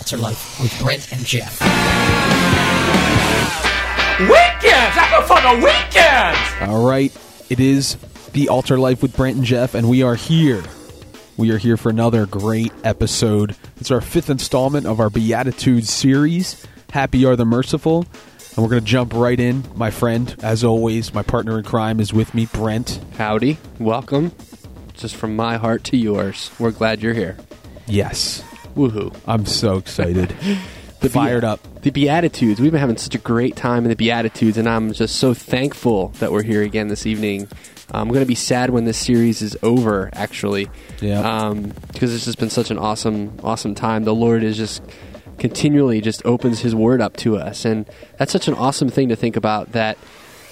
Altar Life with Brent and Geoff. Weekends! I go for the weekends! All right, it is the Altar Life with Brent and Geoff, and we are here. We are here for another great episode. It's our fifth installment of our Beatitudes series. Happy are the merciful. And we're going to jump right in. My friend, as always, my partner in crime is with me, Brent. Howdy, welcome. Just from my heart to yours. We're glad you're here. Yes, Woohoo. I'm so excited. the Fired up. The Beatitudes. We've been having such a great time in the Beatitudes, and I'm just so thankful that we're here again this evening. I'm going to be sad when this series is over, actually. Yeah. Um, because it's just been such an awesome, awesome time. The Lord is just continually just opens His Word up to us, and that's such an awesome thing to think about. That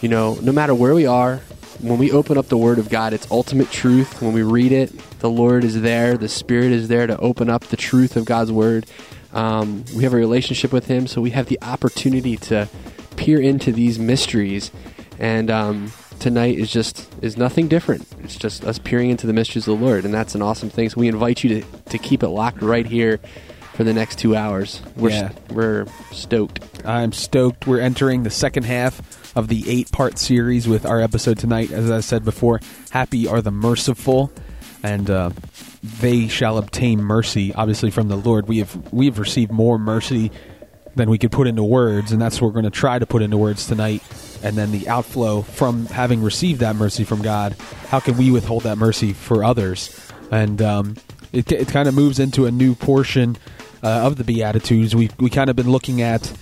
you know, no matter where we are, when we open up the Word of God, it's ultimate truth. When we read it, the Lord is there, the Spirit is there to open up the truth of God's Word. Um, we have a relationship with Him, so we have the opportunity to peer into these mysteries. And um, tonight is just is nothing different. It's just us peering into the mysteries of the Lord, and that's an awesome thing. So we invite you to, to keep it locked right here for the next two hours. We're Yeah. we're stoked. I'm stoked. We're entering the second half of the eight part series with our episode tonight. As I said before, happy are the merciful, and uh, they shall obtain mercy. Obviously, from the Lord, we have we have received more mercy than we could put into words, and that's what we're going to try to put into words tonight. And then the outflow from having received that mercy from God, how can we withhold that mercy for others? And um, it, it kind of moves into a new portion uh, of the Beatitudes. We we kind of been looking at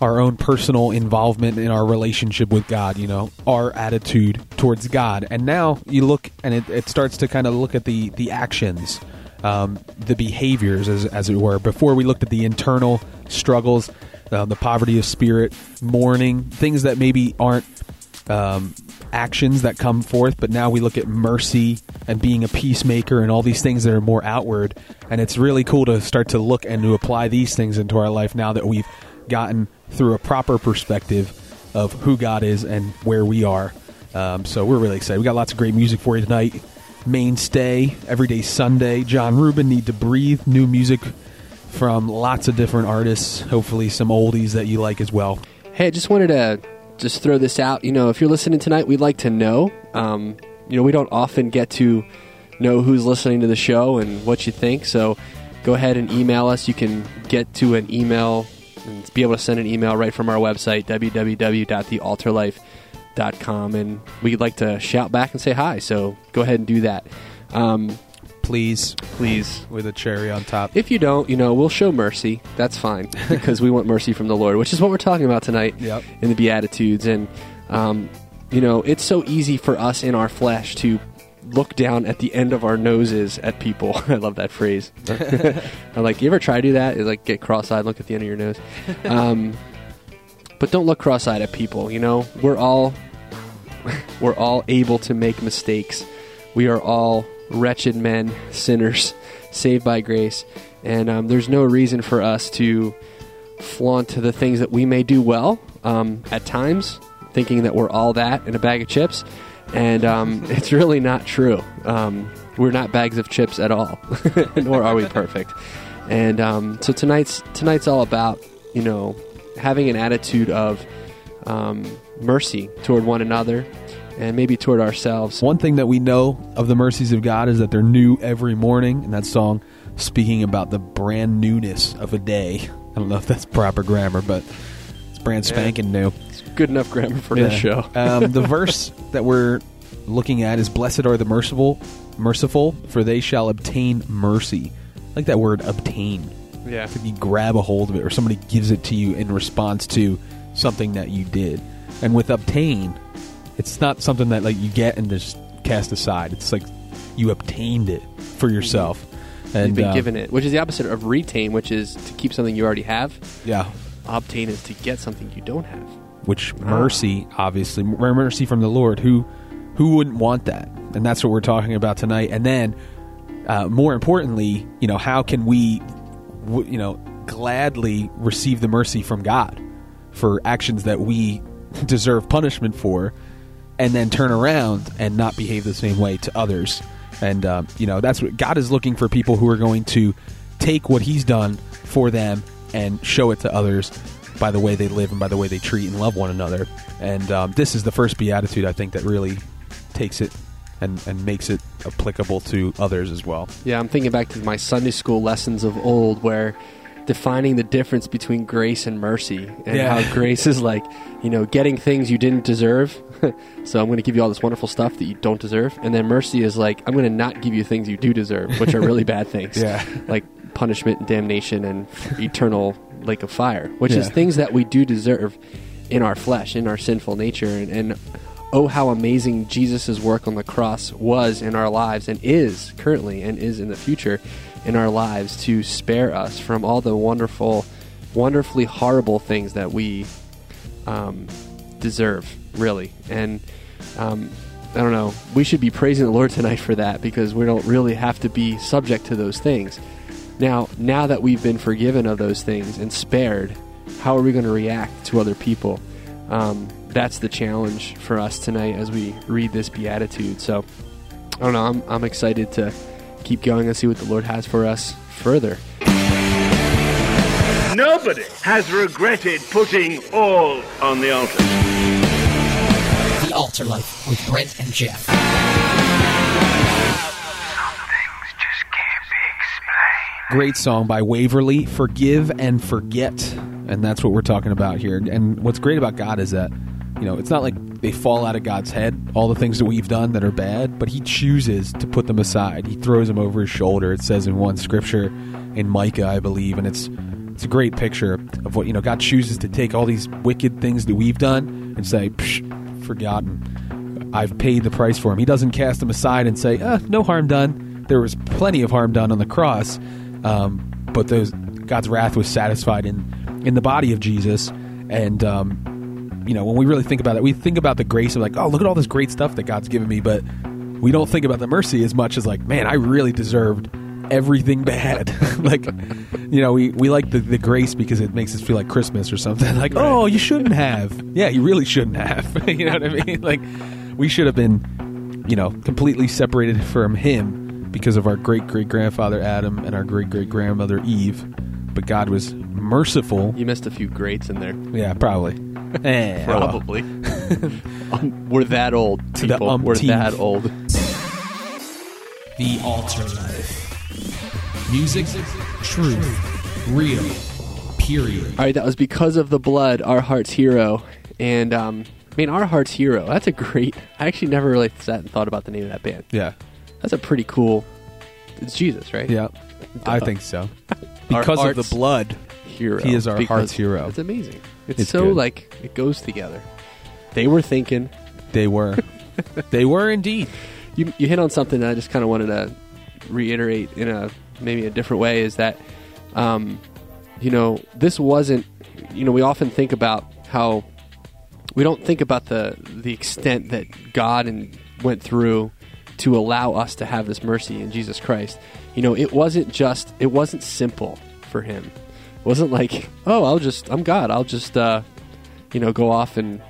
our own personal involvement in our relationship with God, you know, our attitude towards God. And now you look and it, it starts to kind of look at the, the actions, um, the behaviors, as, as it were. Before we looked at the internal struggles, uh, the poverty of spirit, mourning, things that maybe aren't um, actions that come forth, but now we look at mercy and being a peacemaker and all these things that are more outward. And it's really cool to start to look and to apply these things into our life now that we've gotten through a proper perspective of who God is and where we are. Um, so we're really excited. We got lots of great music for you tonight. Mainstay, Everyday Sunday, John Rubin, Need to Breathe, new music from lots of different artists. Hopefully, some oldies that you like as well. Hey, I just wanted to just throw this out. You know, if you're listening tonight, we'd like to know. Um, you know, we don't often get to know who's listening to the show and what you think. So go ahead and email us. You can get to an email and be able to send an email right from our website, www.thealtarlife.com. And we'd like to shout back and say hi. So go ahead and do that. Um, Please, please with a cherry on top. if you don't, you know, we'll show mercy. That's fine because we want mercy from the Lord, which is what we're talking about tonight Yep. in the Beatitudes. And, um, you know, it's so easy for us in our flesh to look down at the end of our noses at people. I love that phrase. I'm like, you ever try to do that? Is like get cross-eyed, look at the end of your nose. Um, but don't look cross-eyed at people. You know, we're all we're all able to make mistakes. We are all wretched men, sinners, saved by grace, and um, there's no reason for us to flaunt the things that we may do well um, at times, thinking that we're all that in a bag of chips, and um, it's really not true. Um, we're not bags of chips at all, nor are we perfect. And um, so tonight's tonight's all about you know having an attitude of um, mercy toward one another and maybe toward ourselves. One thing that we know of the mercies of God is that they're new every morning, and that song speaking about the brand newness of a day. I don't know if that's proper grammar, but it's brand spanking new. Good enough grammar for this show. um, the verse that we're looking at is "Blessed are the merciful, merciful, for they shall obtain mercy." I like that word "obtain." yeah. If you grab a hold of it, or somebody gives it to you in response to something that you did, and with "obtain," it's not something that like you get and just cast aside. It's like you obtained it for yourself. And You've been uh, given it, which is the opposite of retain, which is to keep something you already have. yeah, Obtain is to get something you don't have. Which mercy obviously mercy from the lord who who wouldn't want that? And that's what we're talking about tonight. And then uh, more importantly you know how can we you know gladly receive the mercy from god for actions that we deserve punishment for and then turn around and not behave the same way to others? And um, you know that's what god is looking for people who are going to take what He's done for them and show it to others by the way they live and by the way they treat and love one another. And um, this is the first beatitude I think that really takes it and, and makes it applicable to others as well. Yeah, I'm thinking back to my Sunday school lessons of old where defining the difference between grace and mercy and Yeah. how grace is like, you know, getting things you didn't deserve. so I'm going to give you all this wonderful stuff that you don't deserve. And then mercy is like, I'm going to not give you things you do deserve, which are really bad things. Yeah. Like punishment and damnation and eternal lake of fire, which is things that we do deserve in our flesh, in our sinful nature. And, and oh, how amazing Jesus' work on the cross was in our lives and is currently and is in the future in our lives to spare us from all the wonderful, wonderfully horrible things that we um, deserve, really. And um, I don't know, we should be praising the Lord tonight for that because we don't really have to be subject to those things. Now, now that we've been forgiven of those things and spared, how are we going to react to other people? Um, that's the challenge for us tonight as we read this beatitude. So, I don't know. I'm, I'm excited to keep going and see what the Lord has for us further. Nobody has regretted putting all on the altar. The Altar Life with Brent and Geoff. Great song by Waverly, Forgive and Forget. And that's what we're talking about here. And what's great about God is that, you know, it's not like they fall out of God's head, all the things that we've done that are bad, but He chooses to put them aside. He throws them over His shoulder. It says in one scripture in Micah, I believe, and it's it's a great picture of what, you know, God chooses to take all these wicked things that we've done and say, Psh, forgotten. I've paid the price for them. He doesn't cast them aside and say, uh, no harm done. There was plenty of harm done on the cross, um, but those God's wrath was satisfied in in the body of Jesus. And um, you know, when we really think about it, we think about the grace of like, oh, look at all this great stuff that God's given me, but we don't think about the mercy as much as like, man, I really deserved everything bad. like, you know, we, we like the, the grace because it makes us feel like Christmas or something. Like, oh, you shouldn't have. Yeah, you really shouldn't have. you know what I mean? Like, we should have been, you know, completely separated from Him because of our great great grandfather Adam and our great great grandmother Eve. But God was merciful. You missed a few greats in there. Yeah, probably. Eh, well. Probably. Um, we're that old. To the People. We're that old. The Altar Life. Music, truth, real, period. All right, that was because of the blood, our heart's hero, and um, I mean, our heart's hero. That's a great. I actually never really sat and thought about the name of that band. Yeah, That's a pretty cool. It's Jesus, right? yeah, I think so. Our Because of heart's the blood, hero. He is our because heart's hero. It's amazing. It's, It's so good. like it goes together. They were thinking. they were, they were indeed. You you hit on something that I just kind of wanted to reiterate in a maybe a different way is that um, you know this wasn't you know we often think about how we don't think about the the extent that God and went through to allow us to have this mercy in Jesus Christ. You know, it wasn't just it wasn't simple for him. It wasn't like, oh, I'll just I'm God. I'll just uh, you know go off and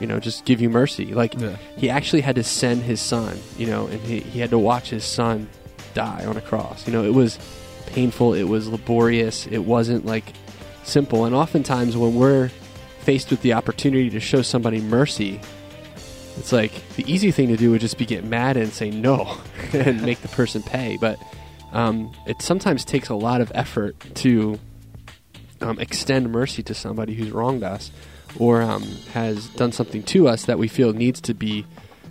you know just give you mercy. Like Yeah. he actually had to send his son. You know, and he, he had to watch his son die on a cross. You know, it was painful. It was laborious. It wasn't like simple. And oftentimes when we're faced with the opportunity to show somebody mercy, it's like the easy thing to do would just be get mad and say no and make the person pay. But um, it sometimes takes a lot of effort to um, extend mercy to somebody who's wronged us or um, has done something to us that we feel needs to be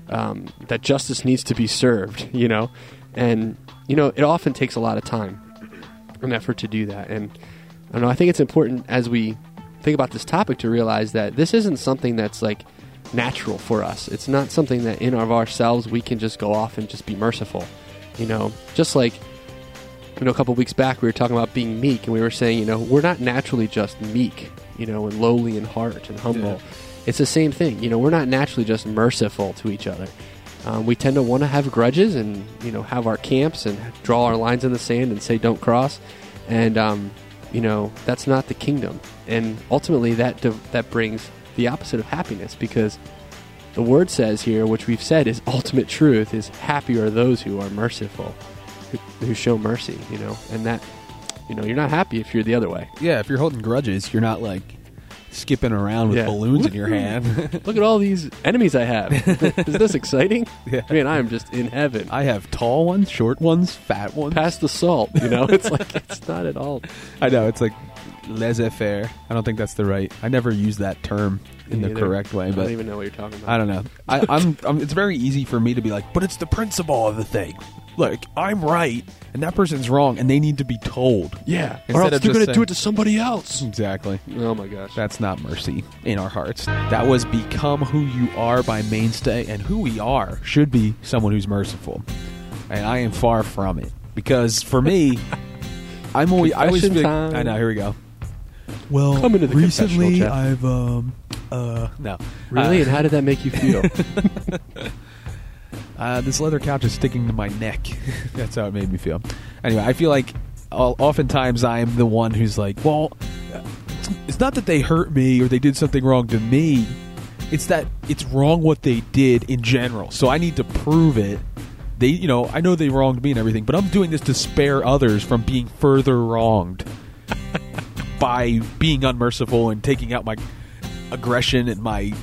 um, that justice needs to be served. You know, and you know it often takes a lot of time and effort to do that. And I don't know. I think it's important as we think about this topic to realize that this isn't something that's like natural for us. It's not something that in of ourselves we can just go off and just be merciful. You know, just like you know, a couple weeks back we were talking about being meek, and we were saying, you know, we're not naturally just meek, you know, and lowly in heart and humble. Yeah. It's the same thing. You know, we're not naturally just merciful to each other. Um, we tend to want to have grudges and you know have our camps and draw our lines in the sand and say don't cross, and um, you know that's not the kingdom. And ultimately, that div- that brings the opposite of happiness because the word says here, which we've said is ultimate truth, is happy are those who are merciful, who, who show mercy. You know, and that You know, you're not happy if you're the other way. Yeah, if you're holding grudges, you're not like skipping around with Yeah. balloons in your hand. Look at all these enemies I have. Is this exciting? Yeah. Man, I am just in heaven. I have tall ones, short ones, fat ones. Pass the salt. You know, it's like it's not at all. I know it's like laissez-faire. I don't think that's the right. I never use that term in the correct way, I but don't even know what you're talking about. I don't know. I, I'm, I'm. It's very easy for me to be like, but it's the principle of the thing. Look, I'm right, and that person's wrong, and they need to be told. Yeah, Instead or else of they're just going to do saying- it to somebody else. Exactly. Oh my gosh. That's not mercy in our hearts. That was Become Who You Are by Mainstay, and who we are should be someone who's merciful. And I am far from it. Because for me, I'm always, I always Confession time. I know, here we go. Well, Come into the recently confessional, Geoff. I've, um, uh, no. really? Uh, and how did that make you feel? Uh, this leather couch is sticking to my neck. That's how it made me feel. Anyway, I feel like uh, oftentimes I'm the one who's like, well, it's, it's not that they hurt me or they did something wrong to me. It's that it's wrong what they did in general. So I need to prove it. They, you know, I know they wronged me and everything, but I'm doing this to spare others from being further wronged by being unmerciful and taking out my aggression and my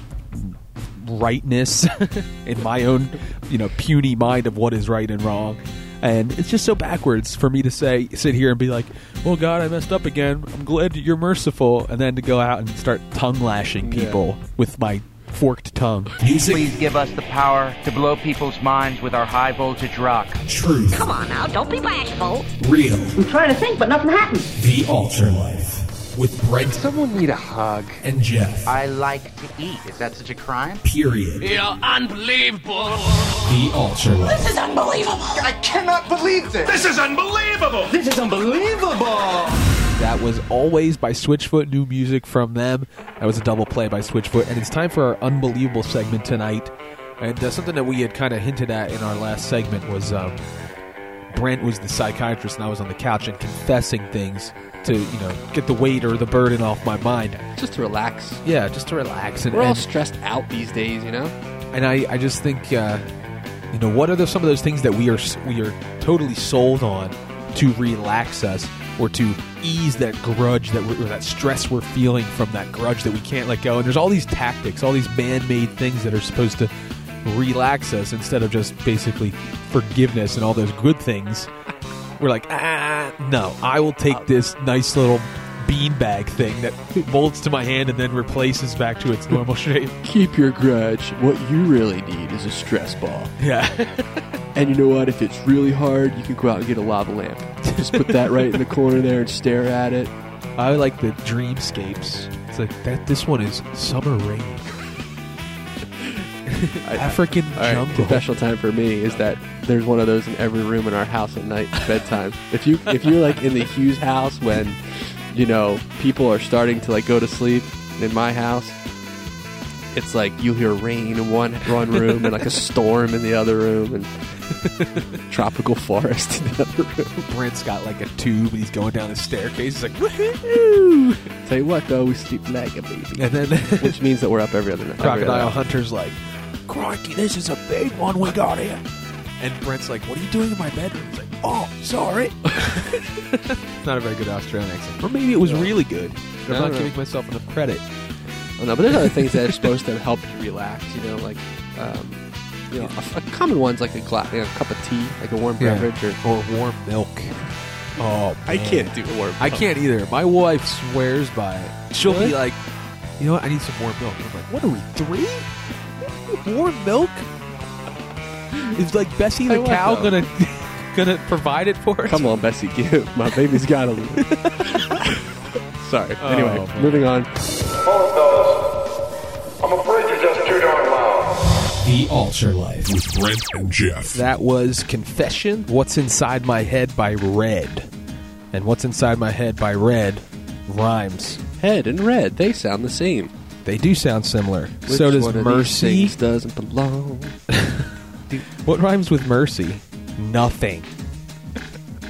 rightness in my own, you know, puny mind of what is right and wrong. And it's just so backwards for me to say, sit here and be like, "Well, God, I messed up again. I'm glad you're merciful," and then to go out and start tongue lashing Yeah. people with my forked tongue. Please give us the power to blow people's minds with our high voltage rock. Truth. Come on now, don't be bashful. Real. I'm trying to think, but nothing happens. The Altar Life. With Brent Someone need a hug. and Geoff. I like to eat. Is that such a crime? Period. You're unbelievable. The Altar This is unbelievable. I cannot believe this. This is unbelievable. This is unbelievable! That was always by Switchfoot. New music from them. That was a double play by Switchfoot, and it's time for our unbelievable segment tonight. And uh, something that we had kind of hinted at in our last segment was um, Brent was the psychiatrist, and I was on the couch and confessing things to you know get the weight or the burden off my mind. just to relax. Yeah, just to relax. And, We're all and, stressed out these days, you know. and I, I just think uh, you know what are the, some of those things that we are we are totally sold on to relax us or to ease that grudge that we're, or that stress we're feeling from that grudge that we can't let go and there's all these tactics all these man-made things that are supposed to relax us instead of just basically forgiveness and all those good things we're like ah no i will take this nice little beanbag thing that molds to my hand and then replaces back to its normal shape Keep your grudge. What you really need is a stress ball. yeah And you know what? If it's really hard, you can go out and get a lava lamp. Just put that right in the corner there and stare at it. I like the dreamscapes. It's like that. This one is summer rain, African right, jungle. confessional time for me is that there's one of those in every room in our house at night bedtime. If you if you're like in the Hughes house when you know people are starting to like go to sleep in my house, it's like you'll hear rain in one one room and like a storm in the other room and tropical forest in the other room. Brent's got like a tube, and he's going down the staircase. He's like, woohoo! Tell you what though, we sleep like a baby, And then which means that we're up every other night. every Crocodile night. Hunter's like, crikey, this is a big one we got here. And Brent's like, what are you doing in my bedroom? He's like, oh, sorry. Not a very good Australian accent. Or maybe it was really good. I'm not know. giving myself enough credit. Oh, no, but there's other things that are supposed to help you relax. You know, like um, you know, a, a common one's like a, gla- you know, a cup of tea, like a warm Yeah. beverage, or Or warm milk. Oh, I man. can't do warm. I can't either. My wife swears by it. She'll be like, you know what? I need some warm milk. I'm like, what are we, three? Warm milk? Is like Bessie the cow though? gonna gonna provide it for us? Come on, Bessie, give my baby's got to leave. Sorry. Oh, anyway, man. moving on. I'm afraid you're just too darn loud. The Altar Life. with Brent and Geoff. That was Confession. What's Inside My Head by Red. And What's Inside My Head by Red rhymes. Head and red, they sound the same. They do sound similar. Which so does one of these Mercy. things doesn't belong. What rhymes with mercy? Nothing.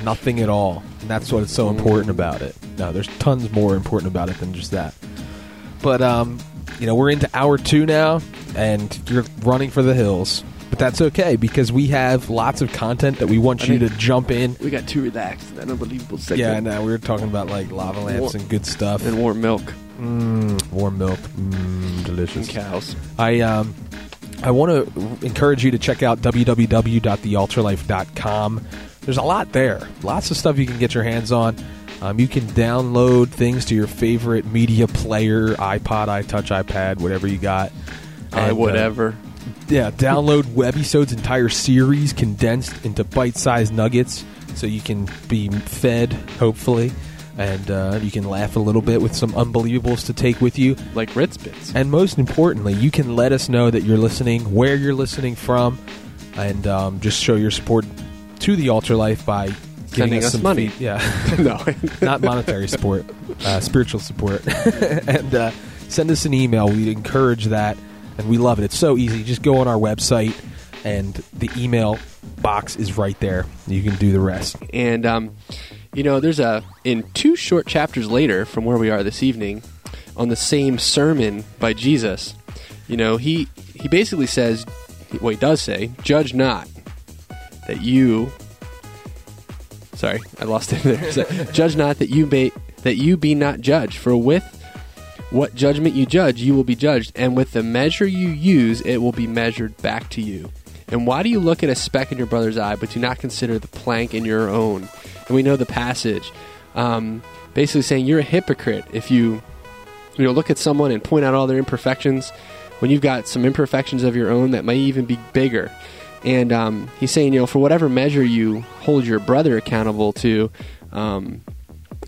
Nothing at all. And that's what's so important about it. No, there's tons more important about it than just that. But um, you know, we're into hour two now, and you're running for the hills. but that's okay because we have lots of content that we want I you to think- jump in. We got too relaxed. That unbelievable segment. Yeah, and uh, we were talking about like lava lamps and good stuff. And warm milk Mm, warm milk, mm, delicious. and cows. I um, I want to encourage you to check out www.thealtarlife.com. There's a lot there, lots of stuff you can get your hands on. Um, you can download things to your favorite media player, iPod, iTouch, iPad, whatever you got. I And, uh, whatever. yeah, download Webisode's entire series condensed into bite-sized nuggets, so you can be fed, hopefully, and uh, you can laugh a little bit with some unbelievables to take with you. like Ritz bits. And most importantly, you can let us know that you're listening, where you're listening from, and um, just show your support to the Altar Life by giving Sending us some money. fee- yeah, no. not monetary support, uh, spiritual support, and uh, send us an email. We'd encourage that, and we love it. It's so easy. Just go on our website, and the email box is right there. You can do the rest. And um, you know, there's a in two short chapters later from where we are this evening, on the same sermon by Jesus. You know, he he basically says, well, he does say, "Judge not, that you." Sorry, I lost it there. So, judge not that you may that you be not judged, for with what judgment you judge, you will be judged, and with the measure you use, it will be measured back to you. And why do you look at a speck in your brother's eye, but do not consider the plank in your own? And we know the passage, um, basically saying you're a hypocrite if you, you know, look at someone and point out all their imperfections when you've got some imperfections of your own that may even be bigger. And um, he's saying, you know, for whatever measure you hold your brother accountable to, um,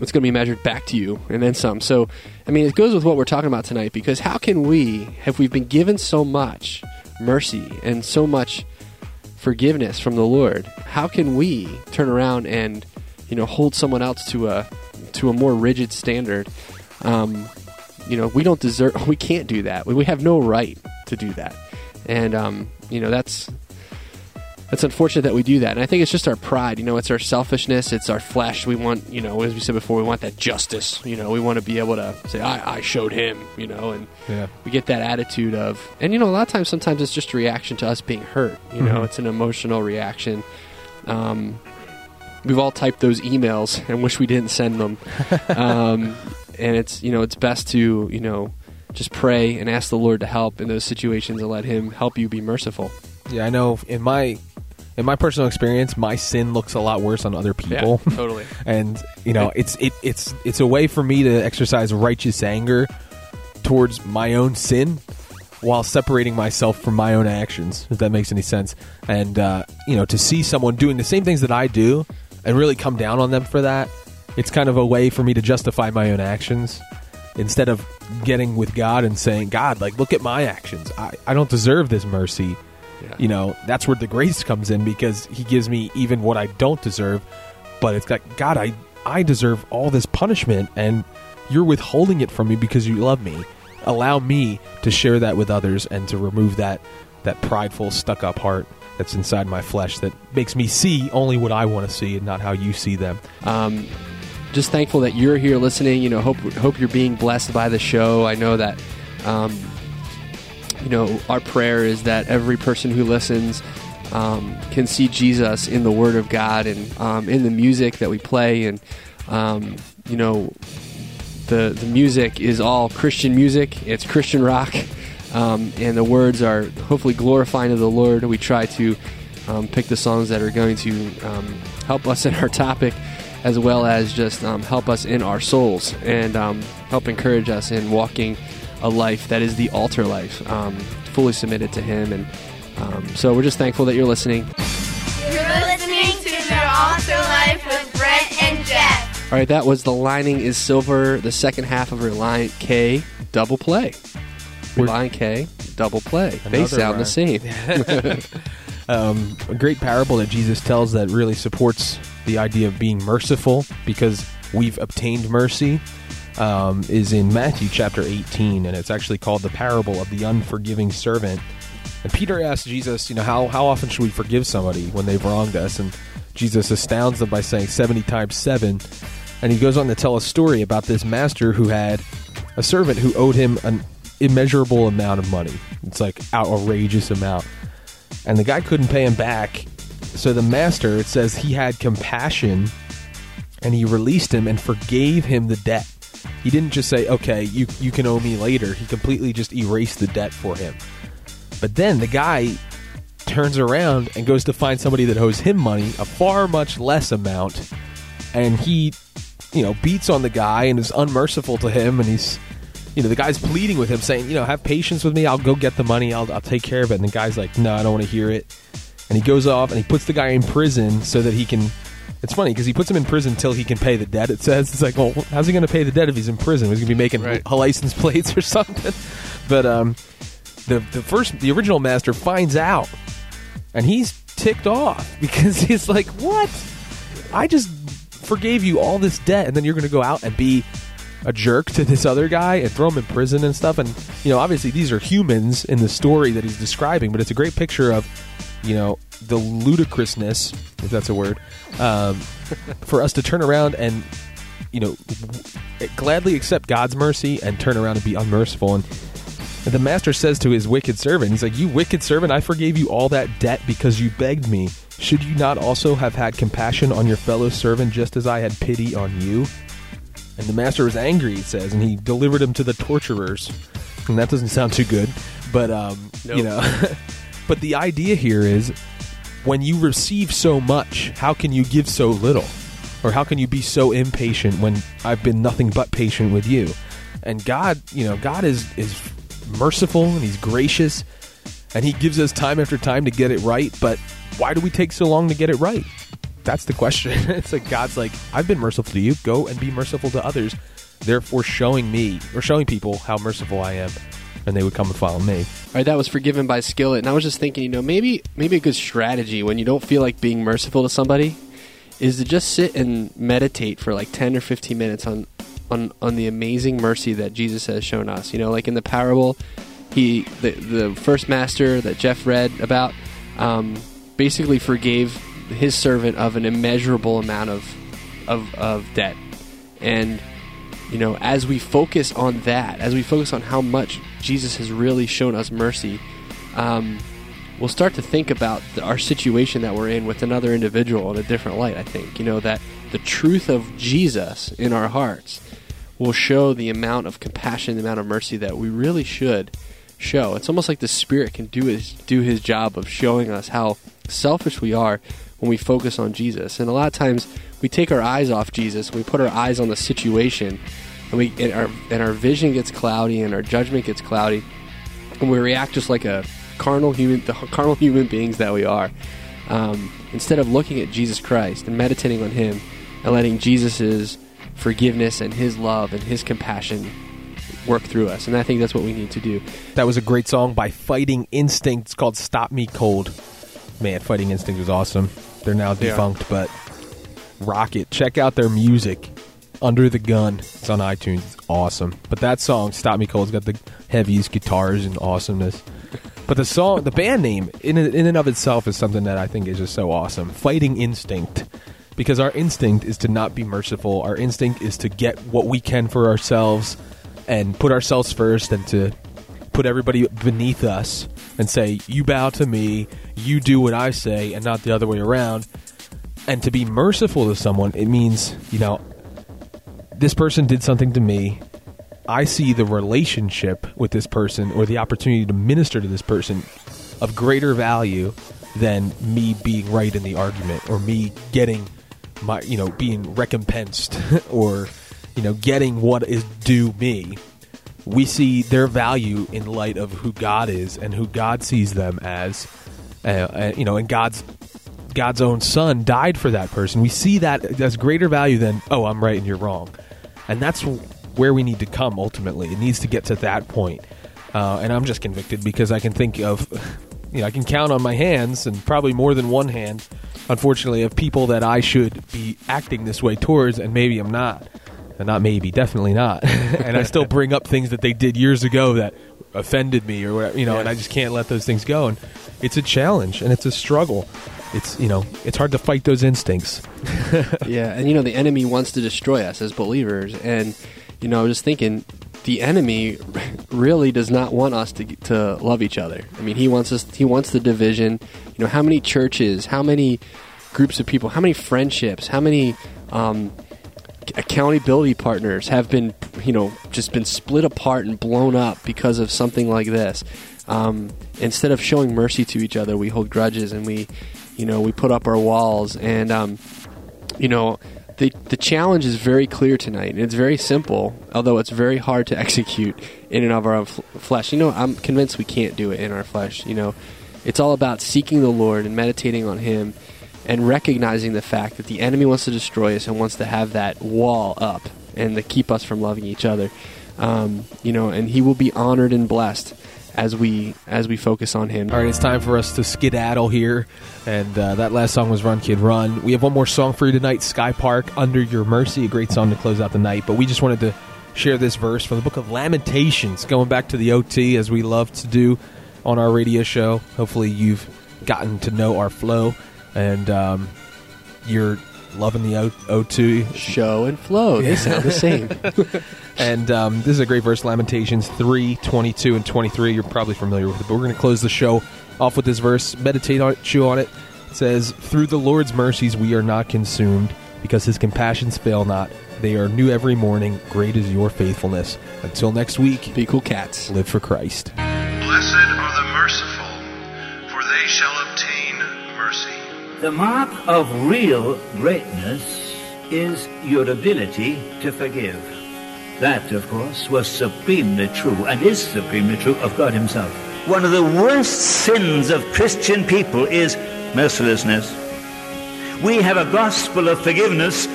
it's going to be measured back to you and then some. So, I mean, it goes with what we're talking about tonight because how can we, if we've been given so much mercy and so much forgiveness from the Lord, how can we turn around and, you know, hold someone else to a to a more rigid standard? Um, you know, we don't deserve, we can't do that. We, we have no right to do that, and um, you know, that's that's unfortunate that we do that. And I think it's just our pride. You know, it's our selfishness. It's our flesh. We want, you know, as we said before, we want that justice. You know, we want to be able to say, I, I showed him, you know, and Yeah. we get that attitude of, and, you know, a lot of times, sometimes it's just a reaction to us being hurt. You know, Mhm. it's an emotional reaction. Um, we've all typed those emails and wish we didn't send them. um, and it's, you know, it's best to, you know, just pray and ask the Lord to help in those situations and let Him help you be merciful. Yeah, I know. In my in my personal experience, my sin looks a lot worse on other people. Yeah, totally. and you know, it's it, it's it's a way for me to exercise righteous anger towards my own sin while separating myself from my own actions. If that makes any sense. And uh, you know, to see someone doing the same things that I do and really come down on them for that, it's kind of a way for me to justify my own actions instead of getting with God and saying, God, like, look at my actions. I, I don't deserve this mercy. Yeah. You know, that's where the grace comes in because He gives me even what I don't deserve. But it's like, God, I, I deserve all this punishment, and you're withholding it from me because you love me. Allow me to share that with others and to remove that, that prideful, stuck up heart that's inside my flesh that makes me see only what I want to see and not how you see them. um, just thankful that you're here listening. You know, hope hope you're being blessed by the show. I know that, um, you know, our prayer is that every person who listens um, can see Jesus in the Word of God and um, in the music that we play, and um, you know, the the music is all Christian music. It's Christian rock, um, and the words are hopefully glorifying to the Lord. We try to um, pick the songs that are going to um, help us in our topic, as well as just um, help us in our souls and um, help encourage us in walking a life that is the altar life, um, fully submitted to Him. And um, so we're just thankful that you're listening. You're listening to the Altar Life with Brent and Geoff. All right, that was The Lining is Silver, the second half of Relient K double play. Relient K double play. They sound the rhyme. same. um, a great parable that Jesus tells that really supports the idea of being merciful because we've obtained mercy um, is in Matthew chapter 18, and it's actually called the parable of the unforgiving servant. And Peter asks Jesus, you know, how, how often should we forgive somebody when they've wronged us? And Jesus astounds them by saying 70 times 7. And he goes on to tell a story about this master who had a servant who owed him an immeasurable amount of money. It's like outrageous amount and the guy couldn't pay him back. So the master, it says he had compassion and he released him and forgave him the debt. He didn't just say, "Okay, you you can owe me later." He completely just erased the debt for him. But then the guy turns around and goes to find somebody that owes him money, a far much less amount, and he, you know, beats on the guy and is unmerciful to him, and he's, you know, the guy's pleading with him, saying, you know, have patience with me, I'll go get the money, I'll, I'll take care of it, and the guy's like, no, I don't want to hear it, and he goes off and he puts the guy in prison so that he can. It's funny because he puts him in prison until he can pay the debt. It says it's like, well, how's he going to pay the debt if he's in prison? He's going to be making Right. license plates or something. But um, the the first the original master finds out and he's ticked off because he's like, "What? I just forgave you all this debt, and then you're going to go out and be a jerk to this other guy and throw him in prison and stuff." And you know, obviously, these are humans in the story that he's describing, but it's a great picture of you know the ludicrousness, if that's a word, um, for us to turn around and you know gladly accept God's mercy and turn around and be unmerciful and and the master says to his wicked servant, he's like, You wicked servant, I forgave you all that debt because you begged me. Should you not also have had compassion on your fellow servant just as I had pity on you? And the master was angry, he says, and he delivered him to the torturers. And that doesn't sound too good. But, um, you know, but the idea here is when you receive so much, how can you give so little? Or how can you be so impatient when I've been nothing but patient with you? And God, you know, God is is merciful and he's gracious and he gives us time after time to get it right, but why do we take so long to get it right? That's the question. it's like God's like, I've been merciful to you, go and be merciful to others, therefore showing me or showing people how merciful I am, and they would come and follow me. All right, that was forgiven by Skillet, and I was just thinking, you know, maybe maybe a good strategy when you don't feel like being merciful to somebody is to just sit and meditate for like ten or fifteen minutes on on on the amazing mercy that Jesus has shown us. You know, like in the parable, he the the first master that Geoff read about um, basically forgave his servant of an immeasurable amount of of of debt, and you know, as we focus on that, as we focus on how much Jesus has really shown us mercy, um, we'll start to think about the, our situation that we're in with another individual in a different light. I think you know that the truth of Jesus in our hearts will show the amount of compassion, the amount of mercy that we really should show. It's almost like the Spirit can do his do his job of showing us how selfish we are when we focus on Jesus. And a lot of times we take our eyes off Jesus, we put our eyes on the situation, and we and our and our vision gets cloudy and our judgment gets cloudy, and we react just like a carnal human, the carnal human beings that we are. Um, instead of looking at Jesus Christ and meditating on Him and letting Jesus's forgiveness and His love and His compassion work through us, and I think that's what we need to do. That was a great song by Fighting Instinct. It's called Stop Me Cold. Man, Fighting Instinct was awesome. They're now defunct, but Rocket. Check out their music. Under the Gun. It's on iTunes. It's awesome. But that song, Stop Me Cold's got the heaviest guitars and awesomeness. But the song, the band name, in, in and of itself, is something that I think is just so awesome. Fighting Instinct. Because our instinct is to not be merciful. Our instinct is to get what we can for ourselves and put ourselves first and to put everybody beneath us and say, you bow to me, you do what I say, and not the other way around. And to be merciful to someone, it means, you know, this person did something to me. I see the relationship with this person or the opportunity to minister to this person of greater value than me being right in the argument or me getting my, you know, being recompensed or, you know, getting what is due me we see their value in light of who God is and who God sees them as. Uh, uh, you know, and God's God's own Son died for that person. We see that as greater value than oh, I'm right and you're wrong, and that's where we need to come ultimately. It needs to get to that point. Uh, and I'm just convicted because I can think of, you know, I can count on my hands and probably more than one hand, unfortunately, of people that I should be acting this way towards, and maybe I'm not. And not maybe, definitely not. and I still bring up things that they did years ago that offended me or whatever, you know, and I just can't let those things go. And it's a challenge and it's a struggle. It's, you know, it's hard to fight those instincts. yeah, and you know the enemy wants to destroy us as believers, and you know, I was just thinking the enemy really does not want us to to love each other. I mean, he wants us. He wants the division. You know, how many churches, how many groups of people, how many friendships, how many um, accountability partners have been, you know, just been split apart and blown up because of something like this. Um, instead of showing mercy to each other, we hold grudges and we, you know, we put up our walls. And, um, you know, the, the challenge is very clear tonight. And it's very simple, although it's very hard to execute in and of our own f- flesh. You know, I'm convinced we can't do it in our flesh. You know, it's all about seeking the Lord and meditating on Him and recognizing the fact that the enemy wants to destroy us and wants to have that wall up and to keep us from loving each other. Um, you know, and He will be honored and blessed as we as we focus on Him. All right, it's time for us to skedaddle here, and uh, that last song was "Run Kid Run." We have one more song for you tonight, "Sky Park," "Under Your Mercy," a great song to close out the night. But we just wanted to share this verse from the Book of Lamentations, going back to the OT as we love to do on our radio show. Hopefully, you've gotten to know our flow, and um, you're loving the o- O2 Show and flow, they sound the same. And um, this is a great verse, Lamentations 3, 22, and 23. You're probably familiar with it, but we're going to close the show off with this verse. Meditate on it, chew on it. It says, Through the Lord's mercies we are not consumed, because his compassions fail not. They are new every morning. Great is your faithfulness. Until next week, Be cool cats. live for Christ. Blessed The mark of real greatness is your ability to forgive. That, of course, was supremely true and is supremely true of God Himself. One of the worst sins of Christian people is mercilessness. We have a gospel of forgiveness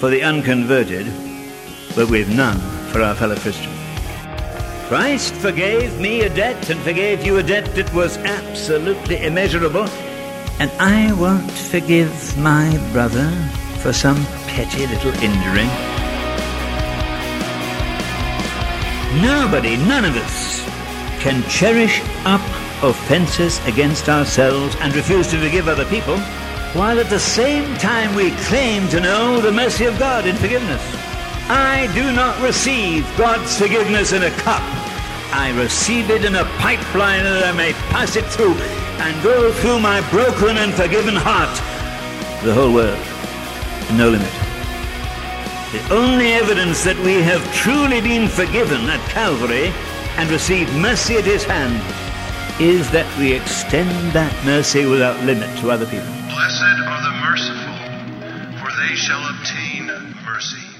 for the unconverted, but we've none for our fellow Christians. Christ forgave me a debt and forgave you a debt that was absolutely immeasurable, and I won't forgive my brother for some petty little injury. Nobody, none of us, can cherish up offenses against ourselves and refuse to forgive other people, while at the same time we claim to know the mercy of God in forgiveness. I do not receive God's forgiveness in a cup. I receive it in a pipeline that I may pass it through and go through my broken and forgiven heart the whole world. No limit. The only evidence that we have truly been forgiven at Calvary and received mercy at His hand is that we extend that mercy without limit to other people. Blessed are the merciful, for they shall obtain mercy.